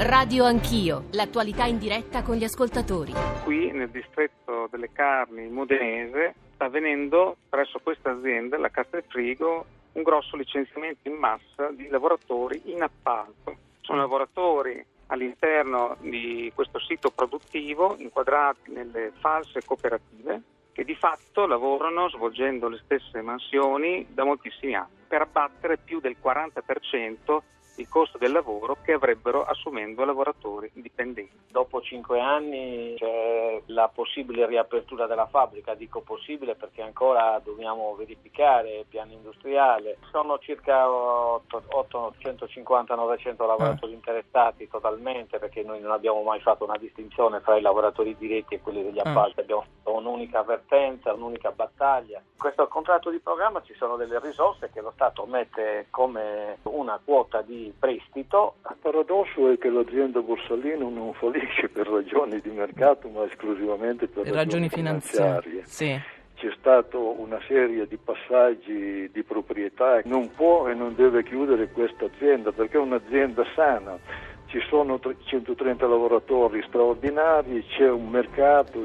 Radio Anch'io, l'attualità in diretta con gli ascoltatori. Qui nel distretto delle carni modenese sta avvenendo presso questa azienda, la Castelfrigo, un grosso licenziamento in massa di lavoratori in appalto. Sono lavoratori all'interno di questo sito produttivo inquadrati nelle false cooperative che di fatto lavorano svolgendo le stesse mansioni da moltissimi anni per abbattere più del 40% il costo del lavoro che avrebbero assumendo lavoratori dipendenti. Dopo cinque anni c'è la possibile riapertura della fabbrica, dico possibile perché ancora dobbiamo verificare il piano industriale. Sono circa 850-900 lavoratori eh. interessati totalmente perché noi non abbiamo mai fatto una distinzione tra i lavoratori diretti e quelli degli eh. appalti, abbiamo fatto un'unica avvertenza, un'unica battaglia. In questo contratto di programma ci sono delle risorse che lo Stato mette come una quota di prestito. Il paradosso è che l'azienda Borsalino non fallisce per ragioni di mercato ma esclusivamente per ragioni, ragioni finanziarie. Sì. C'è stata una serie di passaggi di proprietà, non può e non deve chiudere questa azienda perché è un'azienda sana, ci sono 130 lavoratori straordinari, c'è un mercato.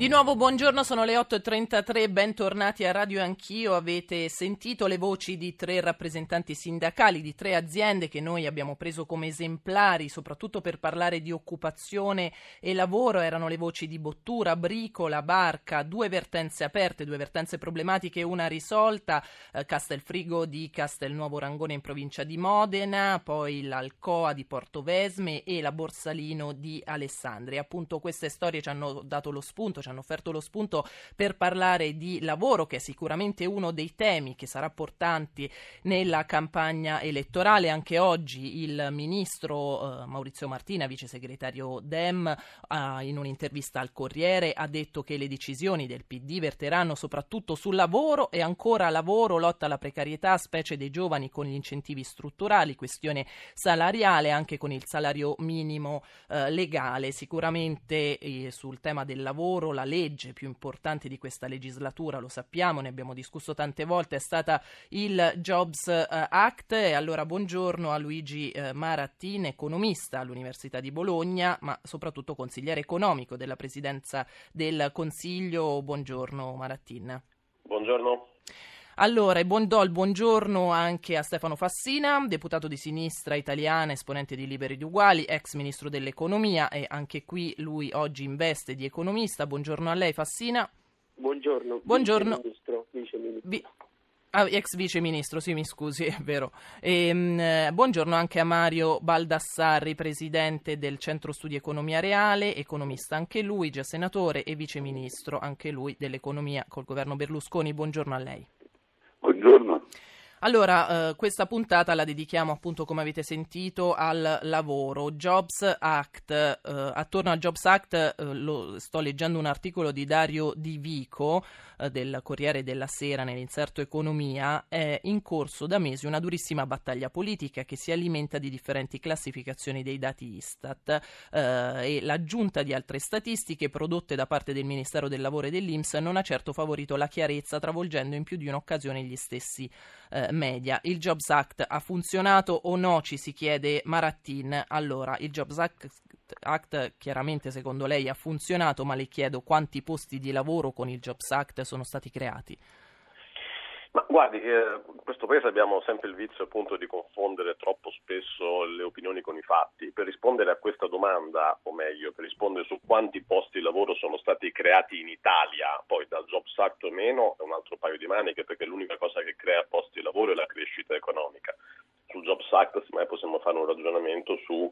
Di nuovo buongiorno, sono le 8.33, bentornati a Radio Anch'io. Avete sentito le voci di tre rappresentanti sindacali di tre aziende che noi abbiamo preso come esemplari, soprattutto per parlare di occupazione e lavoro. Erano le voci di Bottura, Bricola, Barca, due vertenze aperte, due vertenze problematiche, una risolta, eh, Castelfrigo di Castelnuovo Rangone in provincia di Modena, poi l'Alcoa di Portovesme e la Borsalino di Alessandria. Appunto queste storie ci hanno dato lo spunto, hanno offerto lo spunto per parlare di lavoro, che è sicuramente uno dei temi che sarà portanti nella campagna elettorale. Anche oggi il ministro eh, Maurizio Martina, vice segretario Dem, eh, in un'intervista al Corriere ha detto che le decisioni del PD verteranno soprattutto sul lavoro e ancora lavoro, lotta alla precarietà, specie dei giovani con gli incentivi strutturali, questione salariale anche con il salario minimo eh, legale. Sicuramente eh, sul tema del lavoro la legge più importante di questa legislatura, lo sappiamo, ne abbiamo discusso tante volte, è stata il Jobs eh, Act. E allora buongiorno a Luigi eh, Marattin, economista all'Università di Bologna, ma soprattutto consigliere economico della Presidenza del Consiglio. Buongiorno Marattin. Buongiorno. Allora, buon do il buongiorno anche a Stefano Fassina, deputato di sinistra italiana, esponente di Liberi di Uguali, ex ministro dell'economia e anche qui lui oggi in veste di economista. Buongiorno a lei Fassina. Buongiorno. Buongiorno. Vice ministro. Vice ministro. Vi- Ah, ex vice ministro, sì, mi scusi, è vero. E, ehm, eh, buongiorno anche a Mario Baldassarri, presidente del Centro Studi Economia Reale, economista anche lui, già senatore e vice ministro anche lui dell'economia col governo Berlusconi. Buongiorno a lei. Buongiorno. Allora, eh, questa puntata la dedichiamo appunto, come avete sentito, al lavoro. Jobs Act. Eh, attorno al Jobs Act eh, lo, sto leggendo un articolo di Dario Di Vico eh, del Corriere della Sera nell'inserto Economia. È in corso da mesi una durissima battaglia politica che si alimenta di differenti classificazioni dei dati Istat eh, e l'aggiunta di altre statistiche prodotte da parte del Ministero del Lavoro e dell'Inps non ha certo favorito la chiarezza, travolgendo in più di un'occasione gli stessi eh, media. Il Jobs Act ha funzionato o no? Ci si chiede Marattin. Allora, il Jobs Act, Act chiaramente secondo lei ha funzionato, ma le chiedo quanti posti di lavoro con il Jobs Act sono stati creati? Ma guardi, eh, in questo paese abbiamo sempre il vizio appunto di confondere troppo spesso le opinioni con i fatti. Per rispondere a questa domanda, o meglio, per rispondere su quanti posti di lavoro sono stati creati in Italia, poi dal Jobs Act o meno, è un altro paio di maniche perché l'unica cosa che crea posti di lavoro è la crescita economica. Sul Jobs Act semmai possiamo fare un ragionamento su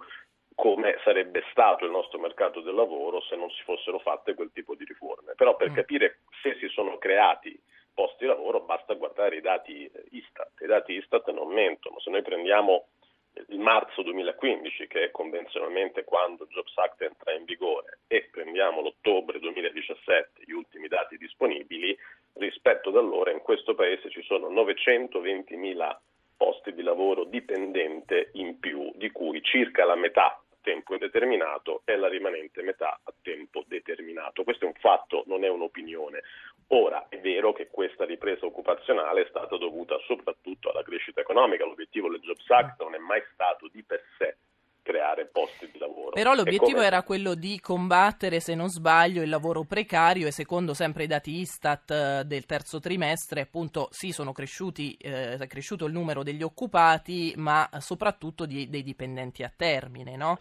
come sarebbe stato il nostro mercato del lavoro se non si fossero fatte quel tipo di riforme. Però per mm. capire se si sono creati posti di lavoro basta guardare i dati Istat. I dati Istat non mentono. Se noi prendiamo il marzo 2015, che è convenzionalmente quando il Jobs Act entra in vigore, e prendiamo l'ottobre 2017, gli ultimi dati disponibili, rispetto ad allora in questo paese ci sono 920.000 posti di lavoro dipendente in più, di cui circa la metà tempo indeterminato e la rimanente metà a tempo determinato. Questo è un fatto, non è un'opinione. Ora è vero che questa ripresa occupazionale è stata dovuta soprattutto alla crescita economica, l'obiettivo del Jobs Act non è mai stato di per sé posti di lavoro. Però l'obiettivo come... era quello di combattere, se non sbaglio, il lavoro precario e secondo sempre i dati Istat eh, del terzo trimestre, appunto, sì, sono cresciuti, eh, è cresciuto il numero degli occupati, ma soprattutto di, dei dipendenti a termine, no?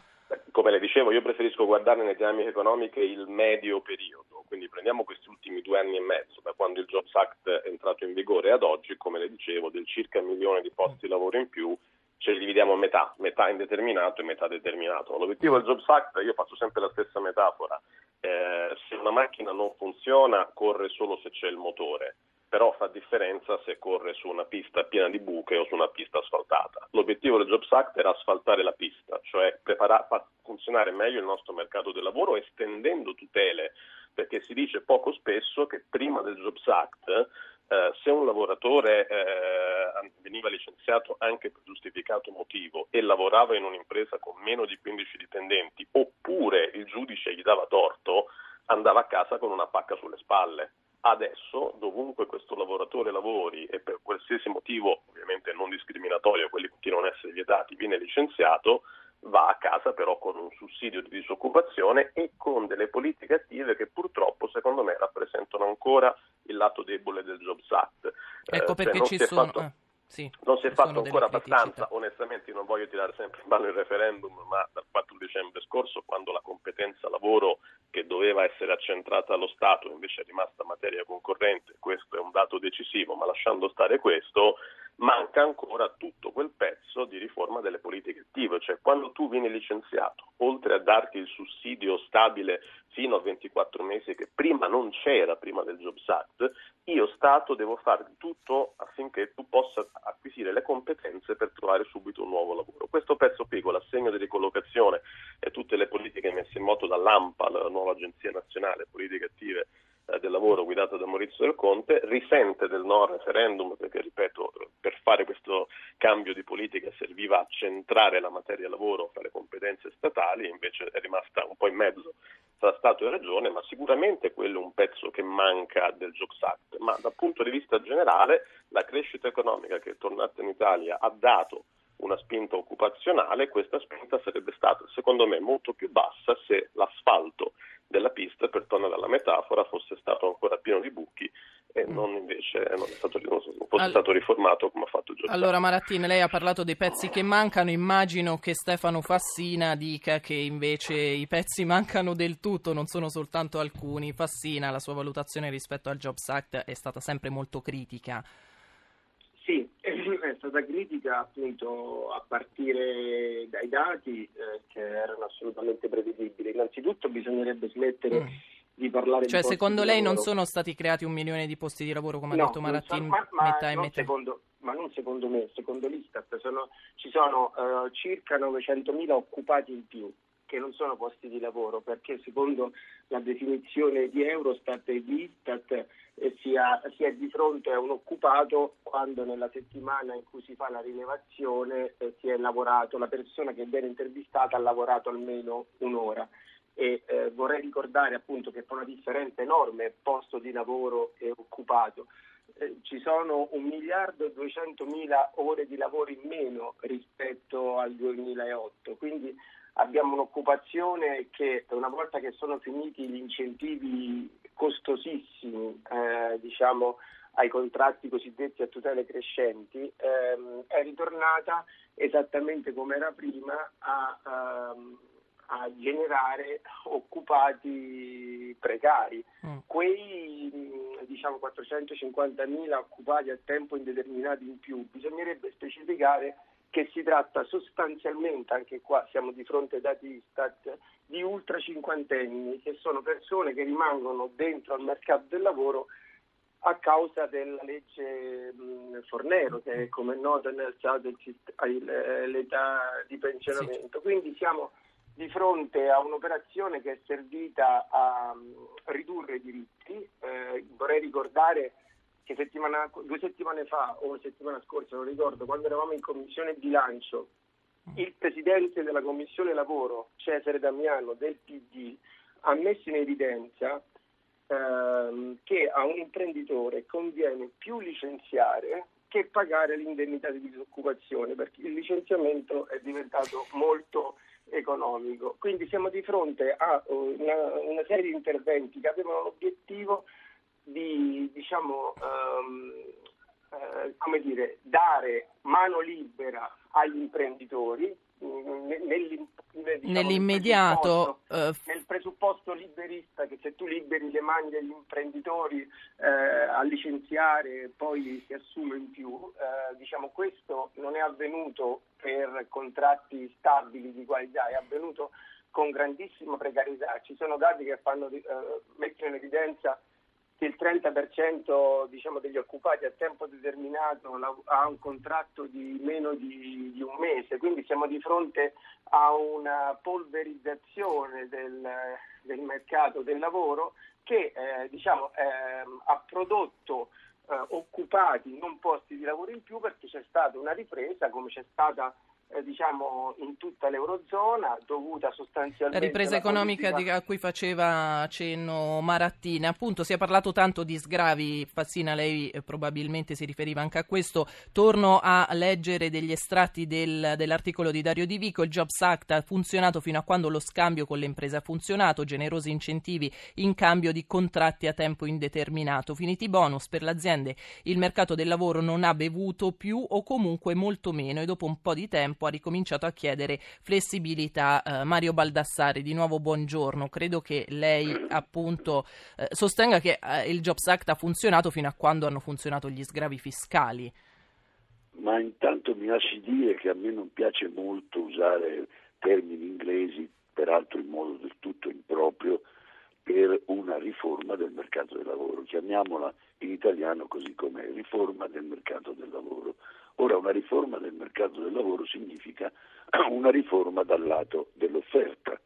Come le dicevo, io preferisco guardare nelle dinamiche economiche il medio periodo, quindi prendiamo questi ultimi due anni e mezzo, da quando il Jobs Act è entrato in vigore ad oggi, come le dicevo, del circa milione di posti di lavoro in più, ce li dividiamo a metà, metà indeterminato e metà determinato. L'obiettivo del Jobs Act, io faccio sempre la stessa metafora, eh, se una macchina non funziona corre solo se c'è il motore, però fa differenza se corre su una pista piena di buche o su una pista asfaltata. L'obiettivo del Jobs Act era asfaltare la pista, cioè preparare, far funzionare meglio il nostro mercato del lavoro estendendo tutele, perché si dice poco spesso che prima del Jobs Act eh, se un lavoratore eh, veniva licenziato anche per giustificato motivo e lavorava in un'impresa con meno di 15 dipendenti oppure il giudice gli dava torto, andava a casa con una pacca sulle spalle. Adesso, dovunque questo lavoratore lavori e per qualsiasi motivo, ovviamente non discriminatorio, quelli continuano ad essere vietati, viene licenziato, va a casa però con un sussidio di disoccupazione e con delle politiche attive che purtroppo secondo me rappresentano ancora il lato debole del Jobs Act. Ecco eh, perché ci sono... Fatto... Sì, non si è fatto ancora abbastanza, onestamente non voglio tirare sempre in ballo il referendum, ma dal 4 dicembre scorso, quando la competenza lavoro che doveva essere accentrata allo Stato invece è rimasta materia concorrente, questo è un dato decisivo, ma lasciando stare questo, manca ancora tutto quel pezzo di riforma delle politiche attive, cioè quando tu vieni licenziato, oltre a darti il sussidio stabile fino a 24 mesi che prima non c'era, prima del Jobs Act, io Stato devo fare tutto affinché tu possa acquisire le competenze per trovare subito un nuovo lavoro. Questo pezzo qui, con l'assegno di ricollocazione e tutte le politiche messe in moto dall'AMPA, la nuova agenzia nazionale politiche attive del lavoro guidata da Maurizio Del Conte, risente del no referendum perché, ripeto, per fare questo cambio di politica serviva a centrare la materia lavoro fra le competenze statali, invece è rimasta un po' in mezzo tra Stato e Regione, ma sicuramente quello è un pezzo che manca del Jobs Act. Ma dal punto di vista generale la crescita economica che è tornata in Italia ha dato una spinta occupazionale, questa spinta sarebbe stata secondo me molto più bassa se l'asfalto della pista, per tornare alla metafora, fosse stato ancora pieno di buchi e mm. non invece non, stato, non fosse All... stato riformato come ha fatto Giorgio. Allora Marattini, lei ha parlato dei pezzi che mancano, immagino che Stefano Fassina dica che invece i pezzi mancano del tutto, non sono soltanto alcuni. Fassina, la sua valutazione rispetto al Jobs Act è stata sempre molto critica. Sì, è stata critica appunto a partire dai dati eh, che erano assolutamente prevedibili. Innanzitutto bisognerebbe smettere mm. di parlare cioè, di Cioè secondo lei non sono stati creati un milione di posti di lavoro come no, ha detto Marattini, ma, ma metà e metà? Secondo, ma non secondo me, secondo l'Istat sono, ci sono uh, circa 900.000 occupati in più che non sono posti di lavoro perché secondo la definizione di Eurostat e di Istat eh, si, è di fronte a un occupato quando nella settimana in cui si fa la rilevazione eh, lavorato, la persona che viene intervistata ha lavorato almeno un'ora. E eh, vorrei ricordare appunto che fa una differenza enorme posto di lavoro e occupato. Eh, ci sono un miliardo e duecentomila ore di lavoro in meno rispetto al 2008, quindi abbiamo un'occupazione che una volta che sono finiti gli incentivi costosissimi eh, diciamo, ai contratti cosiddetti a tutele crescenti ehm, è ritornata esattamente come era prima a, um, a generare occupati precari. Mm. Quei diciamo, 450.000 occupati a tempo indeterminato in più bisognerebbe specificare che si tratta sostanzialmente, anche qua siamo di fronte ai dati Istat, di ultra cinquantenni, che sono persone che rimangono dentro al mercato del lavoro a causa della legge Fornero, che è come noto nel l'età di pensionamento. Quindi siamo di fronte a un'operazione che è servita a ridurre i diritti. Eh, vorrei ricordare che settimana, due settimane fa o settimana scorsa, non ricordo, quando eravamo in commissione bilancio, il presidente della commissione lavoro, Cesare Damiano del PD, ha messo in evidenza ehm, che a un imprenditore conviene più licenziare che pagare l'indennità di disoccupazione, perché il licenziamento è diventato molto economico. Quindi siamo di fronte a una, una serie di interventi che avevano l'obiettivo di diciamo, um, eh, come dire, dare mano libera agli imprenditori mm, diciamo, nell'immediato nel presupposto, uh, nel presupposto, liberista che se tu liberi le mani degli imprenditori eh, a licenziare poi si assume in più eh, diciamo questo non è avvenuto per contratti stabili di qualità è avvenuto con grandissima precarietà. Ci sono dati che fanno, eh, mettono in evidenza che il 30% diciamo, degli occupati a tempo determinato ha un contratto di meno di, di, un mese, quindi siamo di fronte a una polverizzazione del, del mercato del lavoro che eh, diciamo, eh, ha prodotto eh, occupati, non posti di lavoro in più perché c'è stata una ripresa come c'è stata eh, diciamo in tutta l'Eurozona dovuta sostanzialmente la ripresa economica politica... a cui faceva cenno Marattina appunto si è parlato tanto di sgravi Fassina lei eh, probabilmente si riferiva anche a questo. Torno a leggere degli estratti del, dell'articolo di Dario Di Vico. Il Jobs Act ha funzionato fino a quando lo scambio con le imprese ha funzionato. Generosi incentivi in cambio di contratti a tempo indeterminato. Finiti bonus per le aziende il mercato del lavoro non ha bevuto più o comunque molto meno. E dopo un po' di tempo tempo ha ricominciato a chiedere flessibilità. Eh, Mario Baldassari, di nuovo buongiorno. Credo che lei appunto eh, sostenga che eh, il Jobs Act ha funzionato fino a quando hanno funzionato gli sgravi fiscali. Ma intanto mi lasci dire che a me non piace molto usare termini inglesi, peraltro in modo del tutto improprio, per una riforma del mercato del lavoro. Chiamiamola in italiano così come riforma del mercato del lavoro. Ora una riforma del mercato del lavoro significa una riforma dal lato dell'offerta.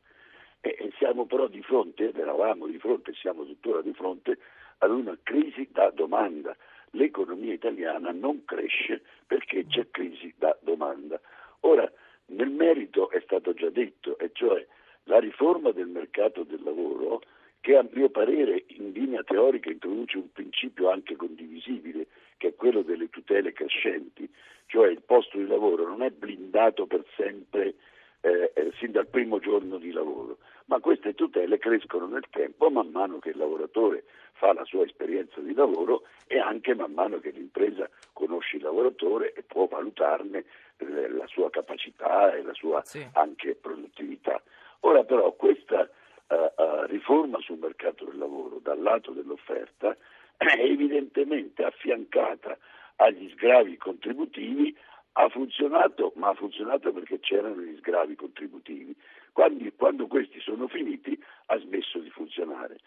E siamo però di fronte, eravamo di fronte, siamo tuttora di fronte ad una crisi da domanda. L'economia italiana non cresce perché c'è crisi da domanda. Ora, nel merito è stato già detto, e cioè la riforma del mercato del lavoro, che a mio parere in linea teorica introduce un principio anche condivisibile, che è quello delle tutele crescenti, cioè il posto di lavoro non è blindato per sempre eh, eh, sin dal primo giorno di lavoro, ma queste tutele crescono nel tempo man mano che il lavoratore fa la sua esperienza di lavoro e anche man mano che l'impresa conosce il lavoratore e può valutarne eh, la sua capacità e la sua sì. anche produttività. Ora però questa uh, uh, riforma sul mercato del lavoro dal lato dell'offerta è evidentemente affiancata agli sgravi contributivi ha funzionato, ma ha funzionato perché c'erano gli sgravi contributivi. Quando, quando, questi sono finiti ha smesso di funzionare.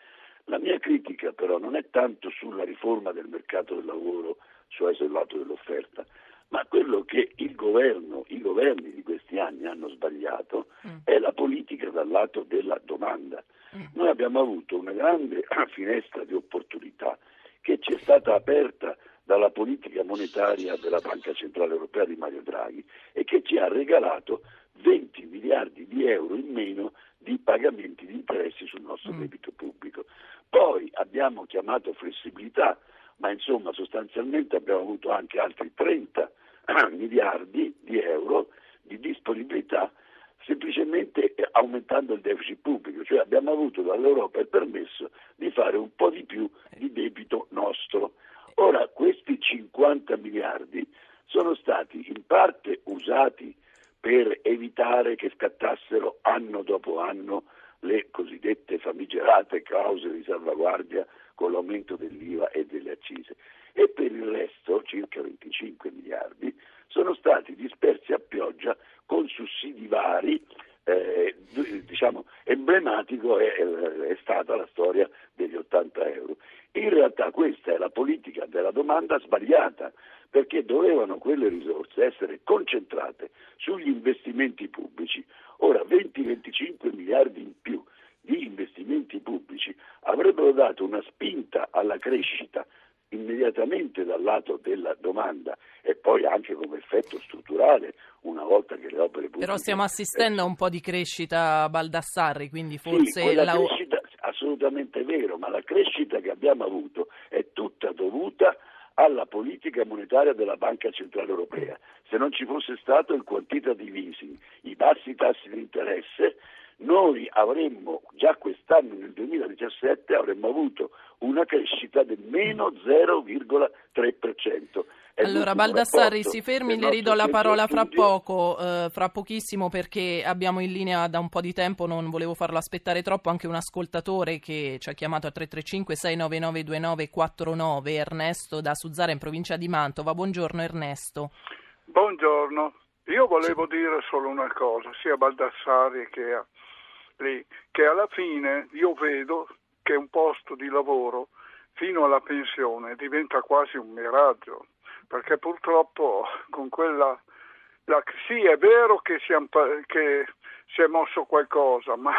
La mia critica però non è tanto sulla riforma del mercato del lavoro, cioè sul lato dell'offerta, ma quello che il governo, i governi di questi anni hanno sbagliato mm. è la politica dal lato della domanda. Mm. Noi abbiamo avuto una grande finestra di opportunità che ci è stata aperta dalla politica monetaria della Banca Centrale Europea di Mario Draghi e che ci ha regalato 20 miliardi di euro in meno di pagamenti di interessi sul nostro mm. debito pubblico. Poi abbiamo chiamato flessibilità, ma insomma sostanzialmente abbiamo avuto anche altri 30 miliardi di euro di disponibilità semplicemente aumentando il deficit pubblico, cioè abbiamo avuto dall'Europa il permesso di fare un po' di più di debito nostro. Ora, questi 50 miliardi sono stati in parte usati per evitare che scattassero anno dopo anno le cosiddette famigerate clausole di salvaguardia con l'aumento dell'IVA e delle accise e per il resto, circa 25 miliardi, sono stati dispersi a pioggia con sussidi vari eh, diciamo, emblematico è, è, stata la storia degli 80 euro. In realtà questa è la politica della domanda sbagliata, perché dovevano quelle risorse essere concentrate sugli investimenti pubblici. Ora 20-25 miliardi in più di investimenti pubblici avrebbero dato una spinta alla crescita immediatamente dal lato della domanda e poi anche come effetto strutturale una volta che le opere pubbliche... Però stiamo assistendo a un po' di crescita Baldassarri, quindi forse... Sì, la assolutamente vero, ma la crescita che abbiamo avuto è tutta dovuta alla politica monetaria della Banca Centrale Europea. se non ci fosse stato il quantitative easing, i bassi tassi di interesse, noi avremmo già quest'anno nel 2017 avremmo avuto una crescita del meno 0,3%. Allora Baldassarri si fermi, le ridò la parola fra poco, eh, fra pochissimo perché abbiamo in linea da un po' di tempo, non volevo farlo aspettare troppo, anche un ascoltatore che ci ha chiamato a 335 699 2949, Ernesto da Suzzara in provincia di Mantova. Buongiorno Ernesto. Buongiorno, io volevo dire solo una cosa, sia a Baldassarri che a lì, che alla fine io vedo che un posto di lavoro fino alla pensione diventa quasi un miraggio, perché purtroppo con quella... La, sì, è vero che si, che si è mosso qualcosa, ma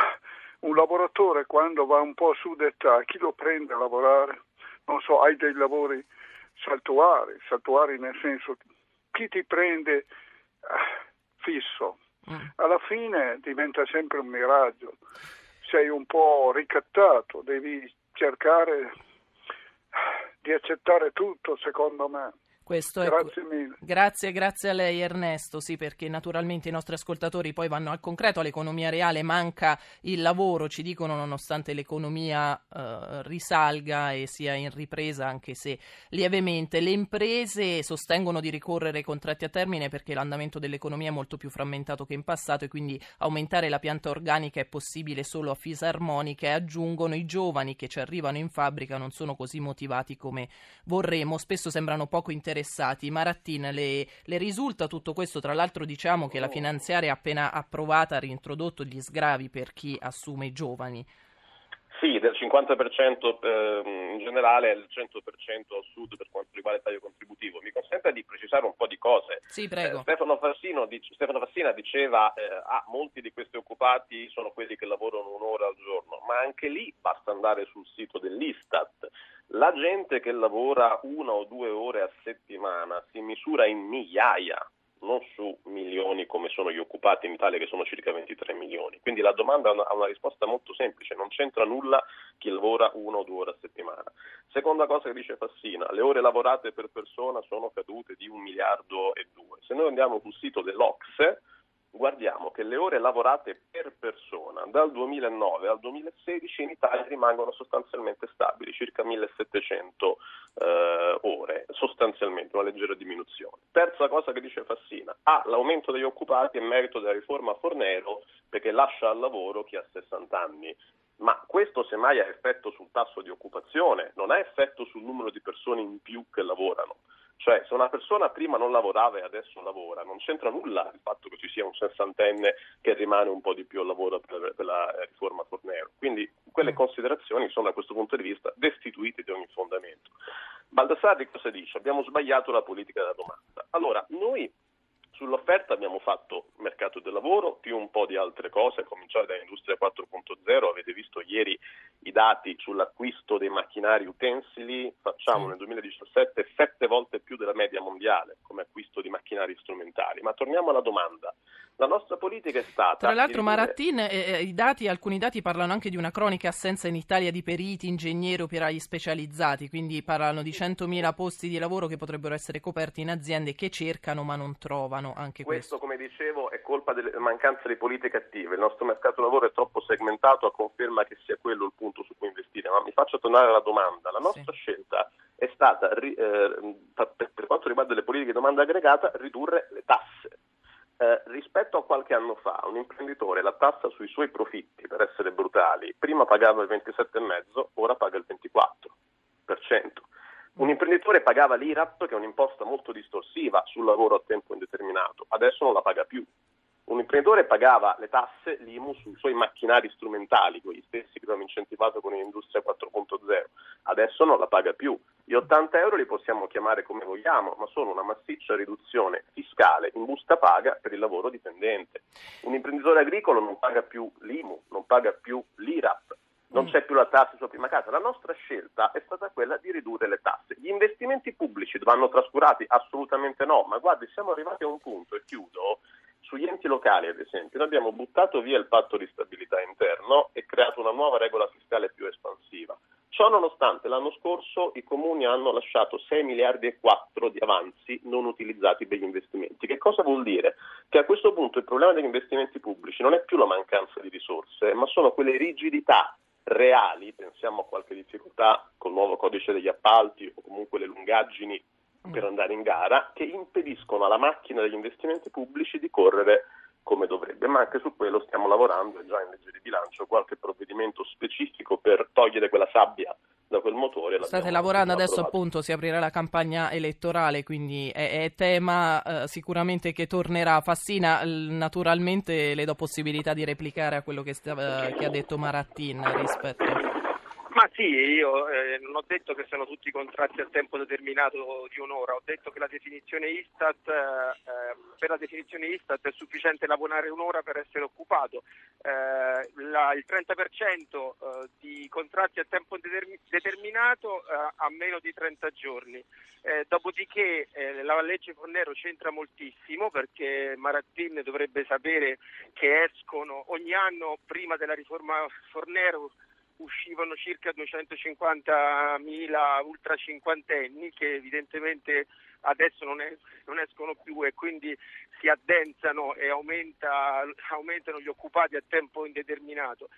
un lavoratore quando va un po' su d'età, chi lo prende a lavorare? Non so, hai dei lavori saltuari, saltuari nel senso chi ti prende eh, fisso, Mm. alla fine diventa sempre un miraggio. Sei un po' ricattato, devi cercare di accettare tutto, secondo me. Questo grazie è... mille. Grazie, grazie a lei Ernesto, sì perché naturalmente i nostri ascoltatori poi vanno al concreto, all'economia reale, manca il lavoro, ci dicono nonostante l'economia eh, risalga e sia in ripresa anche se lievemente. Le imprese sostengono di ricorrere ai contratti a termine perché l'andamento dell'economia è molto più frammentato che in passato e quindi aumentare la pianta organica è possibile solo a fisarmonica e aggiungono i giovani che ci arrivano in fabbrica non sono così motivati come vorremmo, spesso sembrano poco interessati interessati. Marattin, le, le, risulta tutto questo? Tra l'altro diciamo che la finanziaria appena approvata ha reintrodotto gli sgravi per chi assume i giovani. Sì, del 50% eh, in generale e del 100% al sud per quanto riguarda il taglio contributivo. Mi consente di precisare un po' di cose. Sì, prego. Eh, Stefano, Fassino, dice, Stefano, Fassina diceva eh, ah, molti di questi occupati sono quelli che lavorano un'ora al giorno, ma anche lì basta andare sul sito dell'Istat. La gente che lavora una o due ore a settimana si misura in migliaia non su milioni come sono gli occupati in Italia che sono circa 23 milioni. Quindi la domanda ha una, ha una risposta molto semplice, non c'entra nulla chi lavora una o due ore a settimana. Seconda cosa che dice Fassina, le ore lavorate per persona sono cadute di un miliardo e due. Se noi andiamo sul sito dell'Ocse, guardiamo che le ore lavorate per persona dal 2009 al 2016 in Italia rimangono sostanzialmente stabili, circa 1700 eh, ore, sostanzialmente una leggera diminuzione. Terza cosa che dice Fassina, ah, l'aumento degli occupati è merito della riforma Fornero perché lascia al lavoro chi ha 60 anni. Ma questo semmai ha effetto sul tasso di occupazione, non ha effetto sul numero di persone in più che lavorano. Cioè, se una persona prima non lavorava e adesso lavora, non c'entra nulla il fatto che ci sia un sessantenne che rimane un po' di più al lavoro per, per la eh, riforma Fornero. Quindi quelle mm. considerazioni sono da questo punto di vista destituite di ogni fondamento. Baldassarri cosa dice? Abbiamo sbagliato la politica della domanda. Allora, noi Sull'offerta abbiamo fatto mercato del lavoro più un po' di altre cose, a cominciare da Industria 4.0, avete visto ieri i dati sull'acquisto dei macchinari utensili, facciamo nel 2017 sette volte più della media mondiale come acquisto di macchinari strumentali. Ma torniamo alla domanda. La nostra politica è stata... Tra l'altro. Marattin, eh, eh, i dati, alcuni dati parlano anche di una cronica assenza in Italia di periti, ingegneri, operai specializzati, quindi parlano di 100.000 posti di lavoro che potrebbero essere coperti in aziende che cercano ma non trovano anche questo. Questo, come dicevo, è colpa della mancanza di politiche attive. Il nostro mercato lavoro è troppo segmentato a conferma che sia quello il punto su cui investire. Ma mi faccio tornare alla domanda. La nostra sì. scelta è stata, eh, per quanto riguarda le politiche di domanda aggregata, ridurre le tasse eh, rispetto a qualche anno fa, un imprenditore la tassa sui suoi profitti, per essere brutali, prima pagava il 27,5, ora paga il 24%. Un imprenditore pagava l'IRAP, che è un'imposta molto distorsiva sul lavoro a tempo indeterminato, adesso non la paga più. Un imprenditore pagava le tasse, l'IMU, sui suoi macchinari strumentali, quegli stessi che abbiamo incentivato con l'industria 4.0, adesso non la paga più. Gli 80 euro li possiamo chiamare come vogliamo, ma sono una massiccia riduzione fiscale in busta paga per il lavoro dipendente. Un imprenditore agricolo non paga più l'IMU, non paga più l'IRAP, non mm. c'è più la tassa sulla prima casa. La nostra scelta è stata quella di ridurre le tasse. Gli investimenti pubblici vanno trascurati? Assolutamente no, ma guardi, siamo arrivati a un punto, e chiudo, sugli enti locali ad esempio, noi abbiamo buttato via il patto di stabilità interno e creato una nuova regola fiscale più espansiva Ciò nonostante l'anno scorso i comuni hanno lasciato 6 miliardi e 4 di avanzi non utilizzati per gli investimenti. Che cosa vuol dire? Che a questo punto il problema degli investimenti pubblici non è più la mancanza di risorse, ma sono quelle rigidità reali, pensiamo a qualche difficoltà col nuovo codice degli appalti o comunque le lungaggini per andare in gara, che impediscono alla macchina degli investimenti pubblici di correre come dovrebbe, ma anche su quello stiamo lavorando e già in legge di bilancio qualche provvedimento specifico per togliere quella sabbia da quel motore. State lavorando adesso appunto, si aprirà la campagna elettorale, quindi è, è tema eh, sicuramente che tornerà. Fassina, naturalmente le do possibilità di replicare a quello che, stava, che ha detto Marattin rispetto sì, io eh, non ho detto che sono tutti contratti a tempo determinato di un'ora, ho detto che la definizione Istat, eh, per la definizione Istat è sufficiente lavorare un'ora per essere occupato. Eh, la, il 30% eh, di contratti a tempo determinato eh, a meno di 30 giorni. Eh, dopodiché la legge Fornero c'entra moltissimo perché Marattin dovrebbe sapere che escono ogni anno prima della riforma Fornero uscivano circa 250.000 ultra cinquantenni che evidentemente adesso non, è, non, escono più e quindi si addensano e aumenta, aumentano gli occupati a tempo indeterminato.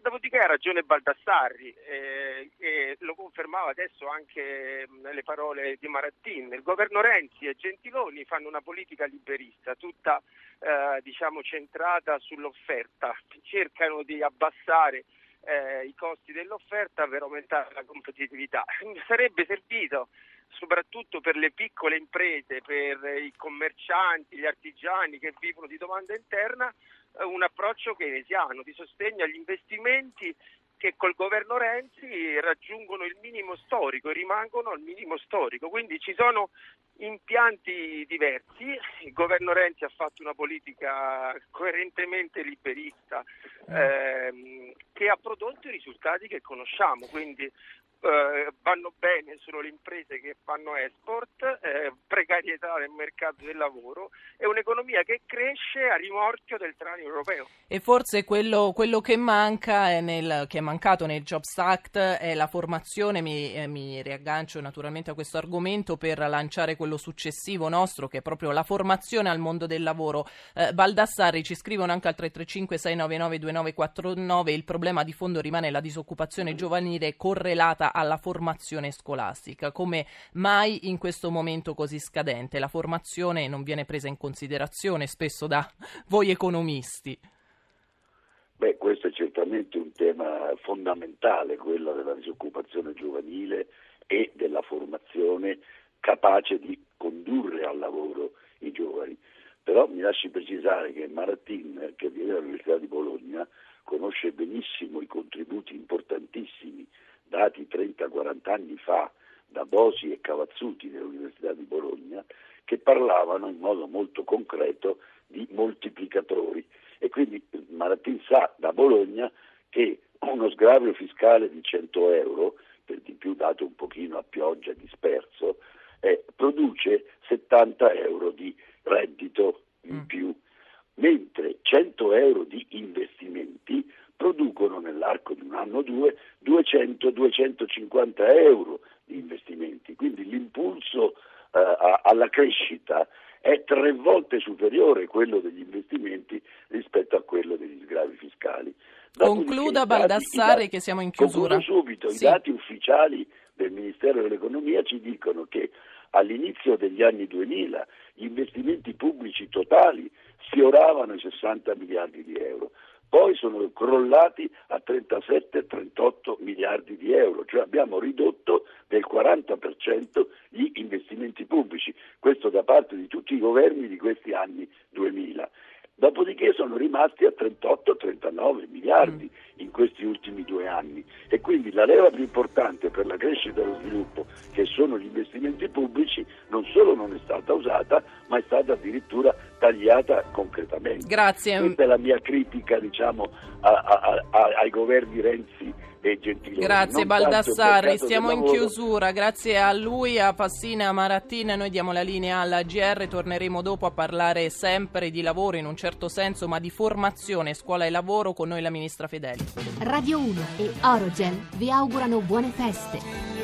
Dopodiché ha ragione Baldassarri eh, e lo confermava adesso anche nelle parole di Marattin. Il governo Renzi e Gentiloni fanno una politica liberista, tutta eh, diciamo, centrata sull'offerta, cercano di abbassare eh, i costi dell'offerta per aumentare la competitività. Sarebbe servito soprattutto per le piccole imprese, per i commercianti, gli artigiani che vivono di domanda interna, eh, un approccio keynesiano di sostegno agli investimenti che col governo Renzi raggiungono il minimo storico e rimangono al minimo storico. Quindi ci sono impianti diversi. Il governo Renzi ha fatto una politica coerentemente liberista ehm, che ha prodotto i risultati che conosciamo. Quindi eh, vanno bene solo le imprese che fanno export, eh, precarietà del mercato del lavoro e un'economia che cresce a rimorchio del tranio europeo. E forse quello, quello che manca, è nel, che è mancato nel Jobs Act è la formazione, mi, eh, mi riaggancio naturalmente a questo argomento per lanciare quello successivo nostro che è proprio la formazione al mondo del lavoro. Eh, Baldassarri ci scrivono anche al 335 699 2949 il problema di fondo rimane la disoccupazione giovanile correlata alla formazione scolastica. Come mai in questo momento così scadente la formazione non viene presa in considerazione spesso da voi economisti? Beh, questo è certamente un tema fondamentale, quello della disoccupazione giovanile e della formazione capace di condurre al lavoro i giovani. Però mi lasci precisare che Maratin, che viene dall'Università di Bologna, conosce benissimo i contributi importantissimi dati 30-40 anni fa da Bosi e Cavazzuti dell'Università di Bologna, che parlavano in modo molto concreto di moltiplicatori. E quindi Maratin sa da Bologna che uno sgravio fiscale di 100 euro, per di più dato un pochino a pioggia disperso, eh, produce 70 euro di reddito in mm. più, mentre 100 euro di investimenti producono nell'arco di un anno o due 200-250 euro di investimenti, quindi l'impulso eh, alla crescita è tre volte superiore quello degli investimenti rispetto a quello degli sgravi fiscali. Concluda Baldassare che siamo in chiusura. Concludo subito, sì. i dati ufficiali del Ministero dell'Economia ci dicono che all'inizio degli anni 2000 gli investimenti pubblici totali sfioravano i 60 miliardi di euro poi sono crollati a 37-38 miliardi di euro, cioè abbiamo ridotto del 40% gli investimenti pubblici, questo da parte di tutti i governi di questi anni 2000. Dopodiché sono rimasti a 38-39 miliardi questi ultimi due anni e quindi la leva più importante per la crescita e lo sviluppo, che sono gli investimenti pubblici, non solo non è stata usata, ma è stata addirittura tagliata concretamente. Grazie. Questa è la mia critica diciamo, a, a, a, ai governi Renzi e Gentiloni. Grazie Baldassarri, stiamo in chiusura, grazie a lui, a Fassina e a Marattina, noi diamo la linea alla GR, torneremo dopo a parlare sempre di lavoro in un certo senso, ma di formazione, scuola e lavoro con noi la ministra Fedeli. Radio 1 e Orogel vi augurano buone feste.